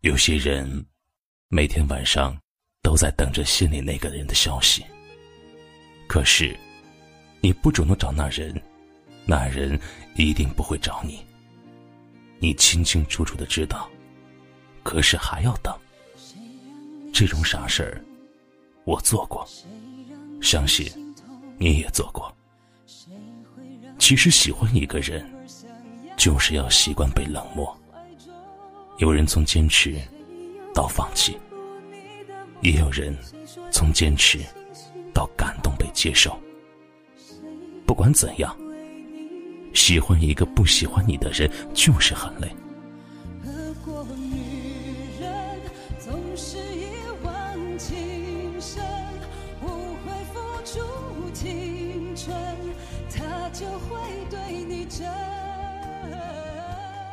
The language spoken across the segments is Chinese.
有些人每天晚上都在等着心里那个人的消息，可是你不主动找那人，那人一定不会找你。你清清楚楚的知道，可是还要等。这种傻事儿，我做过，相信你也做过。其实喜欢一个人，就是要习惯被冷漠。有人从坚持到放弃，也有人从坚持到感动被接受。不管怎样，喜欢一个不喜欢你的人就是很累。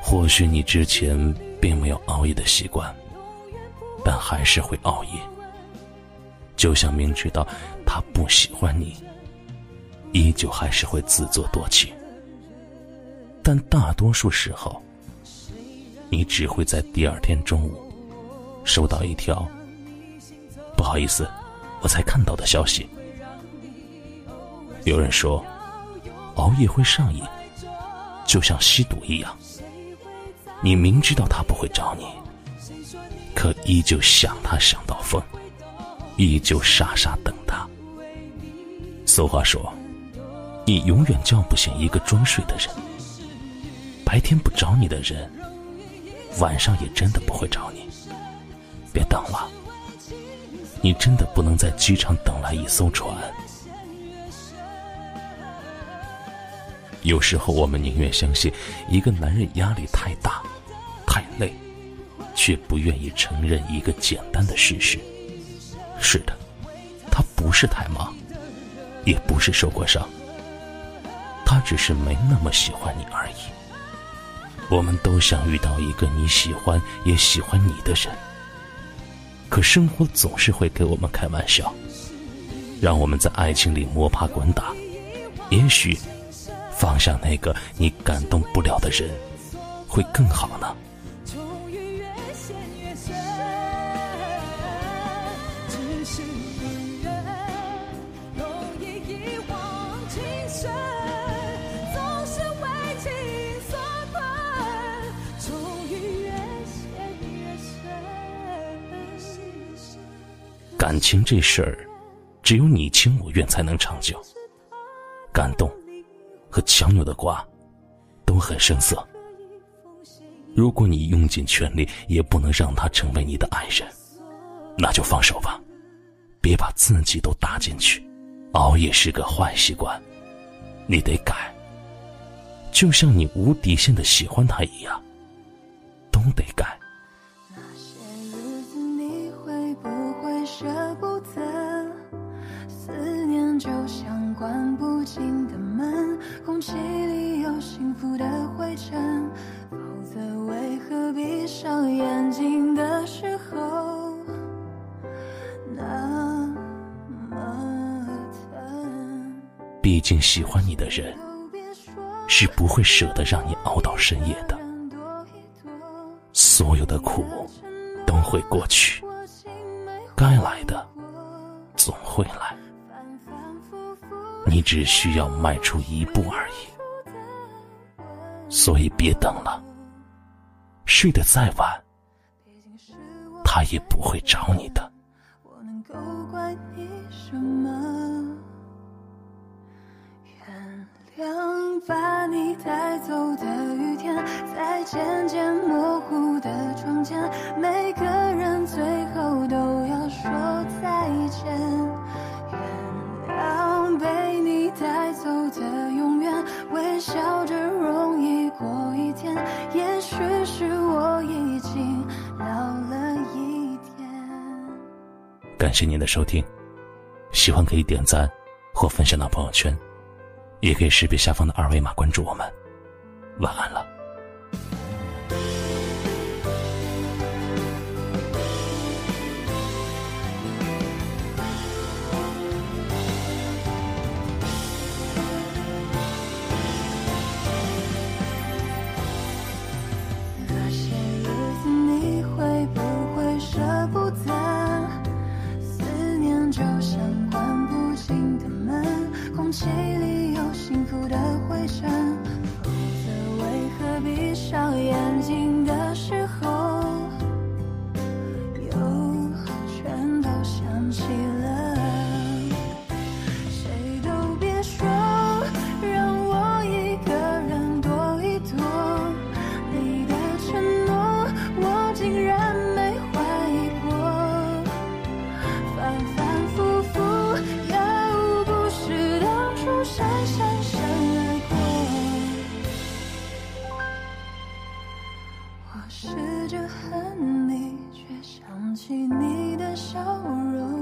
或许你之前。并没有熬夜的习惯，但还是会熬夜。就像明知道他不喜欢你，依旧还是会自作多情。但大多数时候，你只会在第二天中午收到一条“不好意思，我才看到”的消息。有人说，熬夜会上瘾，就像吸毒一样。你明知道他不会找你，可依旧想他想到疯，依旧傻傻等他。俗话说，你永远叫不醒一个装睡的人。白天不找你的人，晚上也真的不会找你。别等了，你真的不能在机场等来一艘船。有时候，我们宁愿相信一个男人压力太大、太累，却不愿意承认一个简单的事实：是的，他不是太忙，也不是受过伤，他只是没那么喜欢你而已。我们都想遇到一个你喜欢也喜欢你的人，可生活总是会给我们开玩笑，让我们在爱情里摸爬滚打。也许。放下那个你感动不了的人，会更好呢。感情这事儿，只有你情我愿才能长久。感动。和强扭的瓜，都很生涩。如果你用尽全力也不能让他成为你的爱人，那就放手吧，别把自己都搭进去。熬夜是个坏习惯，你得改。就像你无底线的喜欢他一样，都得改。会不会舍不得？思念就像关不紧的门。空气里有幸福的灰尘，否则为何闭上眼睛的时候那么疼？毕竟喜欢你的人是不会舍得让你熬到深夜的。所有的苦都会过去，该来的总会来。你只需要迈出一步而已，所以别等了。睡得再晚，他也不会找你的。我能够怪你什么？原谅把你带走的雨天，在渐渐模糊的窗前，每个谢您的收听，喜欢可以点赞或分享到朋友圈，也可以识别下方的二维码关注我们。晚安了。我试着恨你，却想起你的笑容。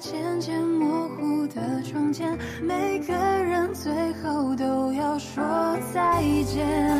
渐渐模糊的窗前每个人最后都要说再见。